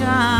deixar.